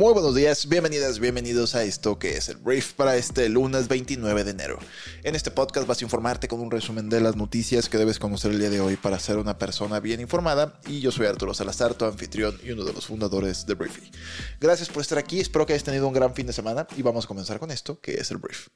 Muy buenos días, bienvenidas, bienvenidos a esto que es el brief para este lunes 29 de enero. En este podcast vas a informarte con un resumen de las noticias que debes conocer el día de hoy para ser una persona bien informada y yo soy Arturo Salazar, tu anfitrión y uno de los fundadores de Briefy. Gracias por estar aquí, espero que hayas tenido un gran fin de semana y vamos a comenzar con esto que es el brief.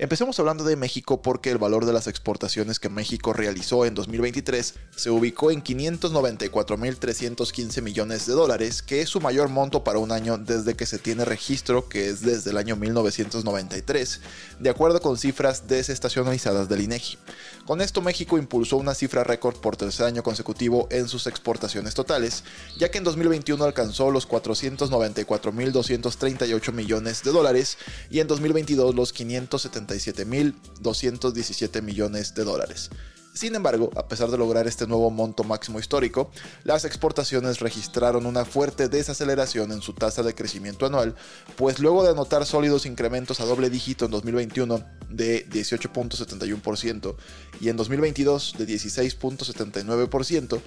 Empecemos hablando de México porque el valor de las exportaciones que México realizó en 2023 se ubicó en 594.315 millones de dólares, que es su mayor monto para un año desde que se tiene registro, que es desde el año 1993, de acuerdo con cifras desestacionalizadas del INEGI. Con esto México impulsó una cifra récord por tercer año consecutivo en sus exportaciones totales, ya que en 2021 alcanzó los 494.238 millones de dólares y en 2022 los 570 217 millones de dólares. Sin embargo, a pesar de lograr este nuevo monto máximo histórico, las exportaciones registraron una fuerte desaceleración en su tasa de crecimiento anual, pues luego de anotar sólidos incrementos a doble dígito en 2021 de 18.71% y en 2022 de 16.79%,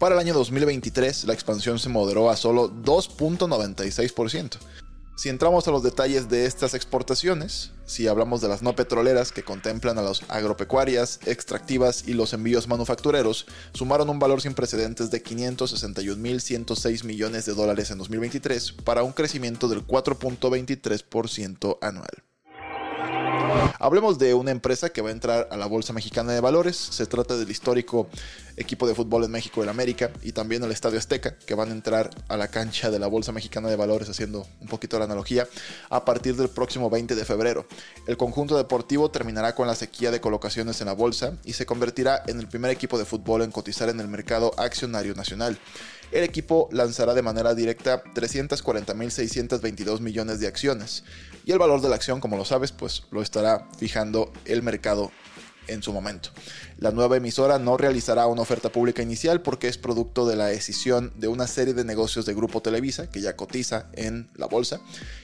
para el año 2023 la expansión se moderó a solo 2.96%. Si entramos a los detalles de estas exportaciones, si hablamos de las no petroleras que contemplan a las agropecuarias, extractivas y los envíos manufactureros, sumaron un valor sin precedentes de 561.106 millones de dólares en 2023 para un crecimiento del 4.23% anual. Hablemos de una empresa que va a entrar a la Bolsa Mexicana de Valores. Se trata del histórico equipo de fútbol en México del América y también el Estadio Azteca, que van a entrar a la cancha de la Bolsa Mexicana de Valores, haciendo un poquito la analogía, a partir del próximo 20 de febrero. El conjunto deportivo terminará con la sequía de colocaciones en la bolsa y se convertirá en el primer equipo de fútbol en cotizar en el mercado accionario nacional el equipo lanzará de manera directa 340.622 millones de acciones. Y el valor de la acción, como lo sabes, pues lo estará fijando el mercado en su momento. La nueva emisora no realizará una oferta pública inicial porque es producto de la decisión de una serie de negocios de Grupo Televisa, que ya cotiza en la bolsa,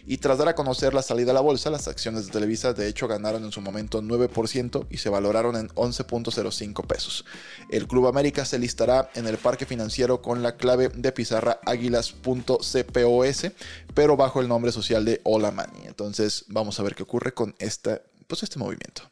y tras dar a conocer la salida a la bolsa, las acciones de Televisa de hecho ganaron en su momento 9% y se valoraron en 11.05 pesos. El Club América se listará en el parque financiero con la clave de pizarra águilas.cpos, pero bajo el nombre social de Hola Money. Entonces vamos a ver qué ocurre con pues este movimiento.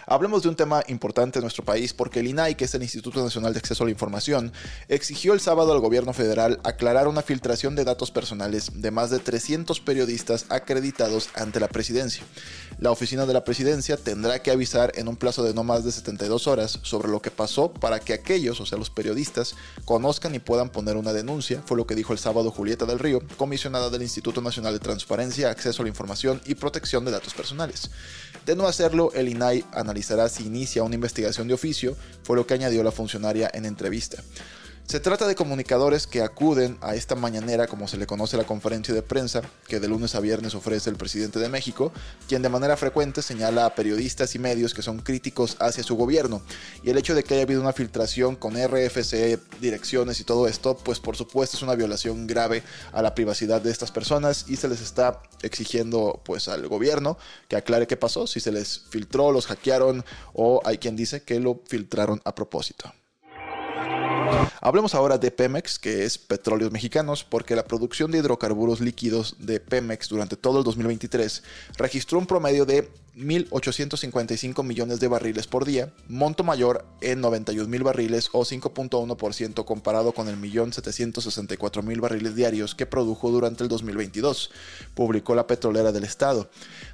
Hablemos de un tema importante en nuestro país porque el INAI, que es el Instituto Nacional de Acceso a la Información, exigió el sábado al gobierno federal aclarar una filtración de datos personales de más de 300 periodistas acreditados ante la presidencia. La oficina de la presidencia tendrá que avisar en un plazo de no más de 72 horas sobre lo que pasó para que aquellos, o sea los periodistas, conozcan y puedan poner una denuncia, fue lo que dijo el sábado Julieta del Río, comisionada del Instituto Nacional de Transparencia, Acceso a la Información y Protección de Datos Personales. De no hacerlo, el INAI analizará si inicia una investigación de oficio, fue lo que añadió la funcionaria en entrevista. Se trata de comunicadores que acuden a esta mañanera, como se le conoce la conferencia de prensa, que de lunes a viernes ofrece el presidente de México, quien de manera frecuente señala a periodistas y medios que son críticos hacia su gobierno. Y el hecho de que haya habido una filtración con RFC, direcciones y todo esto, pues por supuesto es una violación grave a la privacidad de estas personas y se les está exigiendo pues al gobierno que aclare qué pasó, si se les filtró, los hackearon o hay quien dice que lo filtraron a propósito. Hablemos ahora de Pemex, que es Petróleos Mexicanos, porque la producción de hidrocarburos líquidos de Pemex durante todo el 2023 registró un promedio de 1.855 millones de barriles por día, monto mayor en 91 mil barriles o 5.1% comparado con el 1.764.000 barriles diarios que produjo durante el 2022, publicó la petrolera del estado.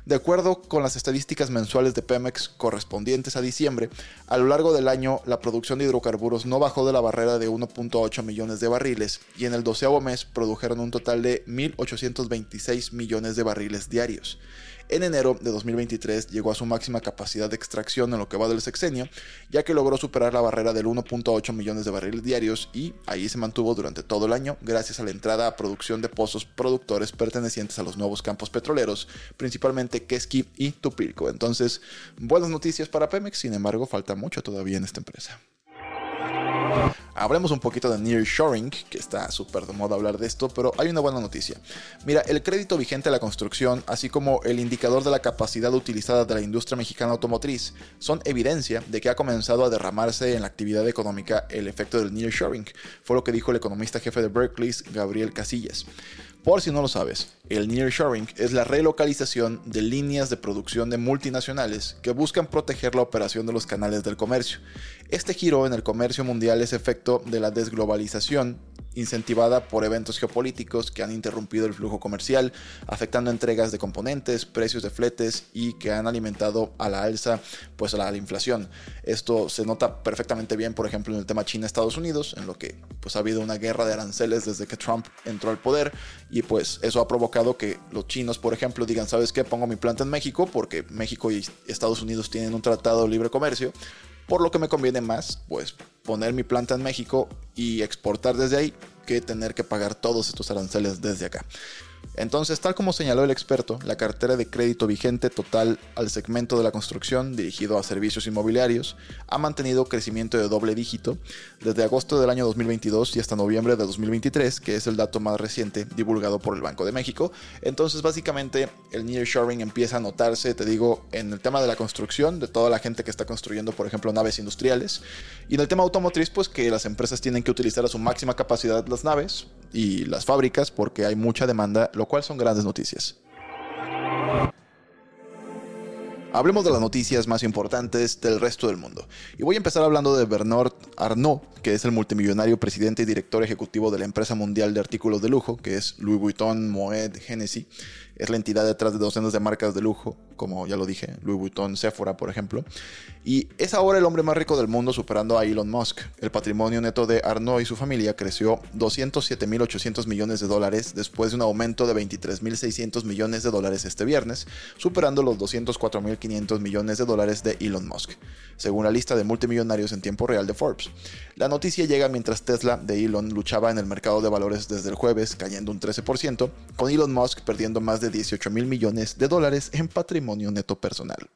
De acuerdo con las estadísticas mensuales de Pemex correspondientes a diciembre, a lo largo del año la producción de hidrocarburos no bajó de la barrera de 1.8 millones de barriles y en el doceavo mes produjeron un total de 1.826 millones de barriles diarios. En enero de 2023 llegó a su máxima capacidad de extracción en lo que va del sexenio, ya que logró superar la barrera del 1.8 millones de barriles diarios y ahí se mantuvo durante todo el año gracias a la entrada a producción de pozos productores pertenecientes a los nuevos campos petroleros, principalmente Keski y Tupilco. Entonces, buenas noticias para Pemex, sin embargo, falta mucho todavía en esta empresa. Hablemos un poquito de nearshoring, que está súper de moda hablar de esto, pero hay una buena noticia. Mira, el crédito vigente a la construcción, así como el indicador de la capacidad utilizada de la industria mexicana automotriz, son evidencia de que ha comenzado a derramarse en la actividad económica el efecto del nearshoring. Fue lo que dijo el economista jefe de Berkeley, Gabriel Casillas. Por si no lo sabes, el nearshoring es la relocalización de líneas de producción de multinacionales que buscan proteger la operación de los canales del comercio. Este giro en el comercio mundial es efecto de la desglobalización incentivada por eventos geopolíticos que han interrumpido el flujo comercial, afectando entregas de componentes, precios de fletes y que han alimentado a la alza pues a la, inflación. Esto se nota perfectamente bien, por ejemplo, en el tema China-Estados Unidos, en lo que pues ha habido una guerra de aranceles desde que Trump entró al poder y pues eso ha provocado que los chinos, por ejemplo, digan, ¿sabes qué? Pongo mi planta en México porque México y Estados Unidos tienen un tratado de libre comercio por lo que me conviene más, pues, poner mi planta en México y exportar desde ahí que tener que pagar todos estos aranceles desde acá. Entonces, tal como señaló el experto, la cartera de crédito vigente total al segmento de la construcción dirigido a servicios inmobiliarios ha mantenido crecimiento de doble dígito desde agosto del año 2022 y hasta noviembre de 2023, que es el dato más reciente divulgado por el Banco de México. Entonces, básicamente, el nearshoring empieza a notarse, te digo, en el tema de la construcción, de toda la gente que está construyendo, por ejemplo, naves industriales, y en el tema automotriz, pues que las empresas tienen que utilizar a su máxima capacidad las naves y las fábricas porque hay mucha demanda, lo cual son grandes noticias. Hablemos de las noticias más importantes del resto del mundo. Y voy a empezar hablando de Bernard Arnault, que es el multimillonario presidente y director ejecutivo de la empresa mundial de artículos de lujo, que es Louis Vuitton, Moet, Hennessy. Es la entidad detrás de docenas de marcas de lujo, como ya lo dije, Louis Vuitton, Sephora, por ejemplo. Y es ahora el hombre más rico del mundo, superando a Elon Musk. El patrimonio neto de Arnault y su familia creció 207.800 millones de dólares después de un aumento de 23.600 millones de dólares este viernes, superando los 204.500 millones de dólares de Elon Musk, según la lista de multimillonarios en tiempo real de Forbes. La noticia llega mientras Tesla de Elon luchaba en el mercado de valores desde el jueves, cayendo un 13%, con Elon Musk perdiendo más de 18 mil millones de dólares en patrimonio neto personal.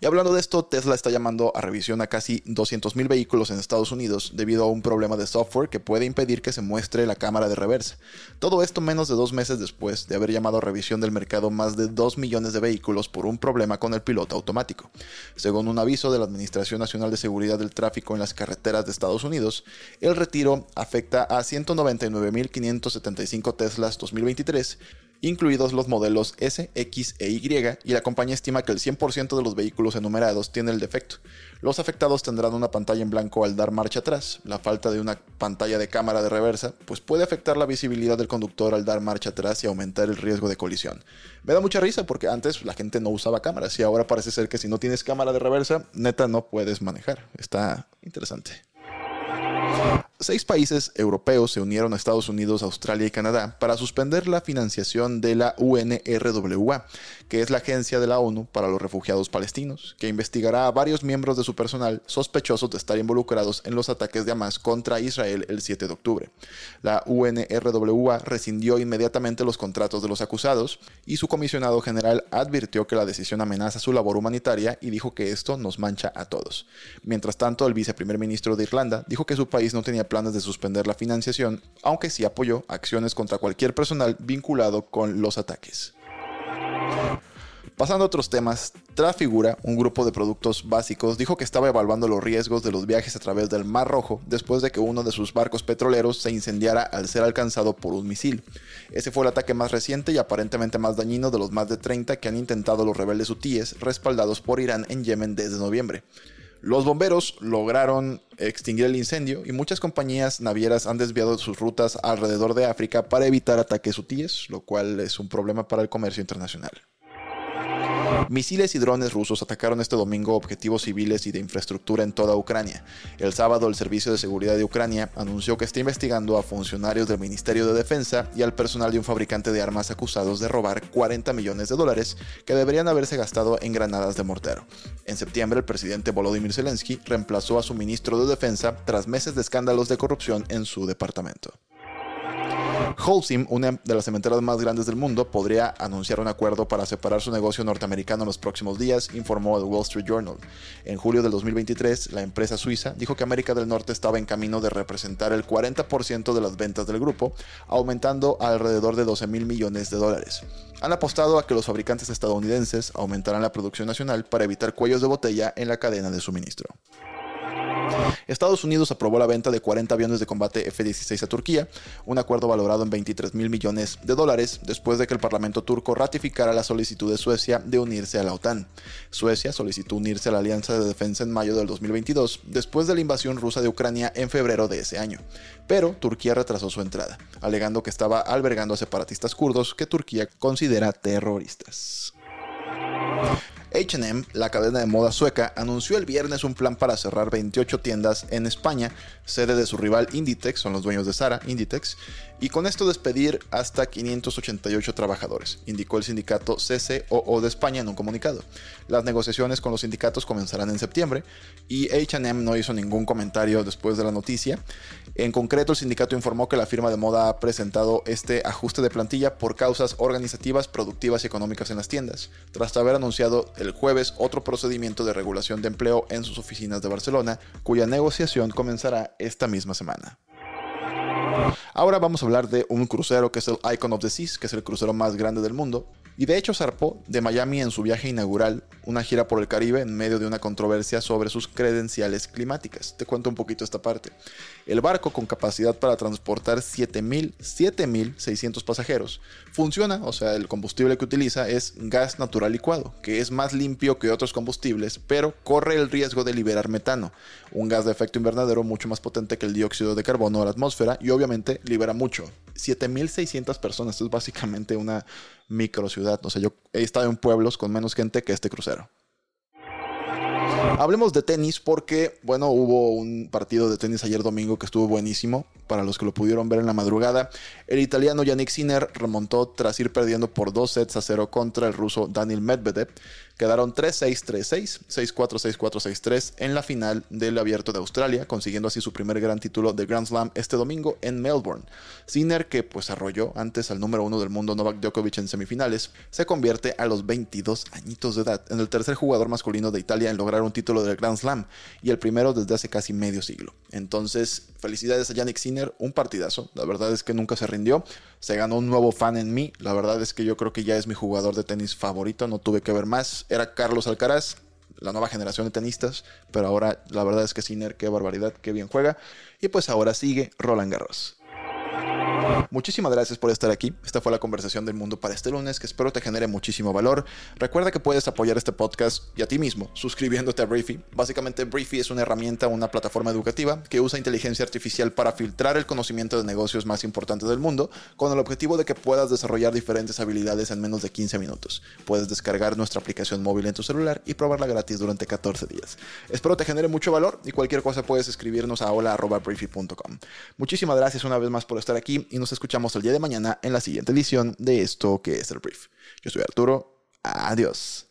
Y hablando de esto, Tesla está llamando a revisión a casi 200.000 vehículos en Estados Unidos debido a un problema de software que puede impedir que se muestre la cámara de reversa. Todo esto menos de dos meses después de haber llamado a revisión del mercado más de 2 millones de vehículos por un problema con el piloto automático. Según un aviso de la Administración Nacional de Seguridad del Tráfico en las carreteras de Estados Unidos, el retiro afecta a 199.575 Teslas 2023 incluidos los modelos S, X e Y, y la compañía estima que el 100% de los vehículos enumerados tiene el defecto. Los afectados tendrán una pantalla en blanco al dar marcha atrás. La falta de una pantalla de cámara de reversa pues puede afectar la visibilidad del conductor al dar marcha atrás y aumentar el riesgo de colisión. Me da mucha risa porque antes la gente no usaba cámaras y ahora parece ser que si no tienes cámara de reversa, neta no puedes manejar. Está interesante. Seis países europeos se unieron a Estados Unidos, Australia y Canadá para suspender la financiación de la UNRWA, que es la agencia de la ONU para los refugiados palestinos, que investigará a varios miembros de su personal sospechosos de estar involucrados en los ataques de Hamas contra Israel el 7 de octubre. La UNRWA rescindió inmediatamente los contratos de los acusados y su comisionado general advirtió que la decisión amenaza su labor humanitaria y dijo que esto nos mancha a todos. Mientras tanto, el viceprimer ministro de Irlanda dijo que su país no tenía planes de suspender la financiación, aunque sí apoyó acciones contra cualquier personal vinculado con los ataques. Pasando a otros temas, Trafigura, un grupo de productos básicos, dijo que estaba evaluando los riesgos de los viajes a través del Mar Rojo después de que uno de sus barcos petroleros se incendiara al ser alcanzado por un misil. Ese fue el ataque más reciente y aparentemente más dañino de los más de 30 que han intentado los rebeldes hutíes respaldados por Irán en Yemen desde noviembre. Los bomberos lograron extinguir el incendio y muchas compañías navieras han desviado sus rutas alrededor de África para evitar ataques hutíes, lo cual es un problema para el comercio internacional. Misiles y drones rusos atacaron este domingo objetivos civiles y de infraestructura en toda Ucrania. El sábado el Servicio de Seguridad de Ucrania anunció que está investigando a funcionarios del Ministerio de Defensa y al personal de un fabricante de armas acusados de robar 40 millones de dólares que deberían haberse gastado en granadas de mortero. En septiembre el presidente Volodymyr Zelensky reemplazó a su ministro de Defensa tras meses de escándalos de corrupción en su departamento. Holcim, una de las cementeras más grandes del mundo, podría anunciar un acuerdo para separar su negocio norteamericano en los próximos días, informó el Wall Street Journal. En julio del 2023, la empresa suiza dijo que América del Norte estaba en camino de representar el 40% de las ventas del grupo, aumentando a alrededor de 12 mil millones de dólares. Han apostado a que los fabricantes estadounidenses aumentarán la producción nacional para evitar cuellos de botella en la cadena de suministro. Estados Unidos aprobó la venta de 40 aviones de combate F-16 a Turquía, un acuerdo valorado en 23 mil millones de dólares después de que el Parlamento turco ratificara la solicitud de Suecia de unirse a la OTAN. Suecia solicitó unirse a la Alianza de Defensa en mayo del 2022, después de la invasión rusa de Ucrania en febrero de ese año. Pero Turquía retrasó su entrada, alegando que estaba albergando a separatistas kurdos que Turquía considera terroristas. HM, la cadena de moda sueca, anunció el viernes un plan para cerrar 28 tiendas en España, sede de su rival Inditex, son los dueños de Zara, Inditex, y con esto despedir hasta 588 trabajadores, indicó el sindicato CCOO de España en un comunicado. Las negociaciones con los sindicatos comenzarán en septiembre y HM no hizo ningún comentario después de la noticia. En concreto, el sindicato informó que la firma de moda ha presentado este ajuste de plantilla por causas organizativas, productivas y económicas en las tiendas, tras haber anunciado el jueves otro procedimiento de regulación de empleo en sus oficinas de Barcelona, cuya negociación comenzará esta misma semana. Ahora vamos a hablar de un crucero que es el Icon of the Seas, que es el crucero más grande del mundo, y de hecho zarpó de Miami en su viaje inaugural, una gira por el Caribe en medio de una controversia sobre sus credenciales climáticas. Te cuento un poquito esta parte. El barco, con capacidad para transportar 7.600 pasajeros, funciona, o sea, el combustible que utiliza es gas natural licuado, que es más limpio que otros combustibles, pero corre el riesgo de liberar metano, un gas de efecto invernadero mucho más potente que el dióxido de carbono de la atmósfera y obviamente libera mucho. 7.600 personas, esto es básicamente una micro ciudad. O sea, yo he estado en pueblos con menos gente que este crucero. Hablemos de tenis porque, bueno, hubo un partido de tenis ayer domingo que estuvo buenísimo. Para los que lo pudieron ver en la madrugada, el italiano Yannick Sinner remontó tras ir perdiendo por dos sets a cero contra el ruso Daniel Medvedev. Quedaron 3-6, 3-6, 6-4, 6-4, 6-3 en la final del Abierto de Australia, consiguiendo así su primer gran título de Grand Slam este domingo en Melbourne. Sinner, que pues arrolló antes al número uno del mundo Novak Djokovic en semifinales, se convierte a los 22 añitos de edad en el tercer jugador masculino de Italia en lograr un título del Grand Slam y el primero desde hace casi medio siglo. Entonces, felicidades a Yannick Sinner, un partidazo. La verdad es que nunca se rindió. Se ganó un nuevo fan en mí. La verdad es que yo creo que ya es mi jugador de tenis favorito. No tuve que ver más era Carlos Alcaraz, la nueva generación de tenistas, pero ahora la verdad es que Sinner, qué barbaridad, qué bien juega. Y pues ahora sigue Roland Garros. Muchísimas gracias por estar aquí. Esta fue la conversación del mundo para este lunes, que espero te genere muchísimo valor. Recuerda que puedes apoyar este podcast y a ti mismo suscribiéndote a Briefy. Básicamente, Briefy es una herramienta, una plataforma educativa que usa inteligencia artificial para filtrar el conocimiento de negocios más importantes del mundo, con el objetivo de que puedas desarrollar diferentes habilidades en menos de 15 minutos. Puedes descargar nuestra aplicación móvil en tu celular y probarla gratis durante 14 días. Espero te genere mucho valor y cualquier cosa puedes escribirnos a hola.briefy.com. Muchísimas gracias una vez más por estar aquí y nos escuchamos el día de mañana en la siguiente edición de esto que es el brief. Yo soy Arturo. Adiós.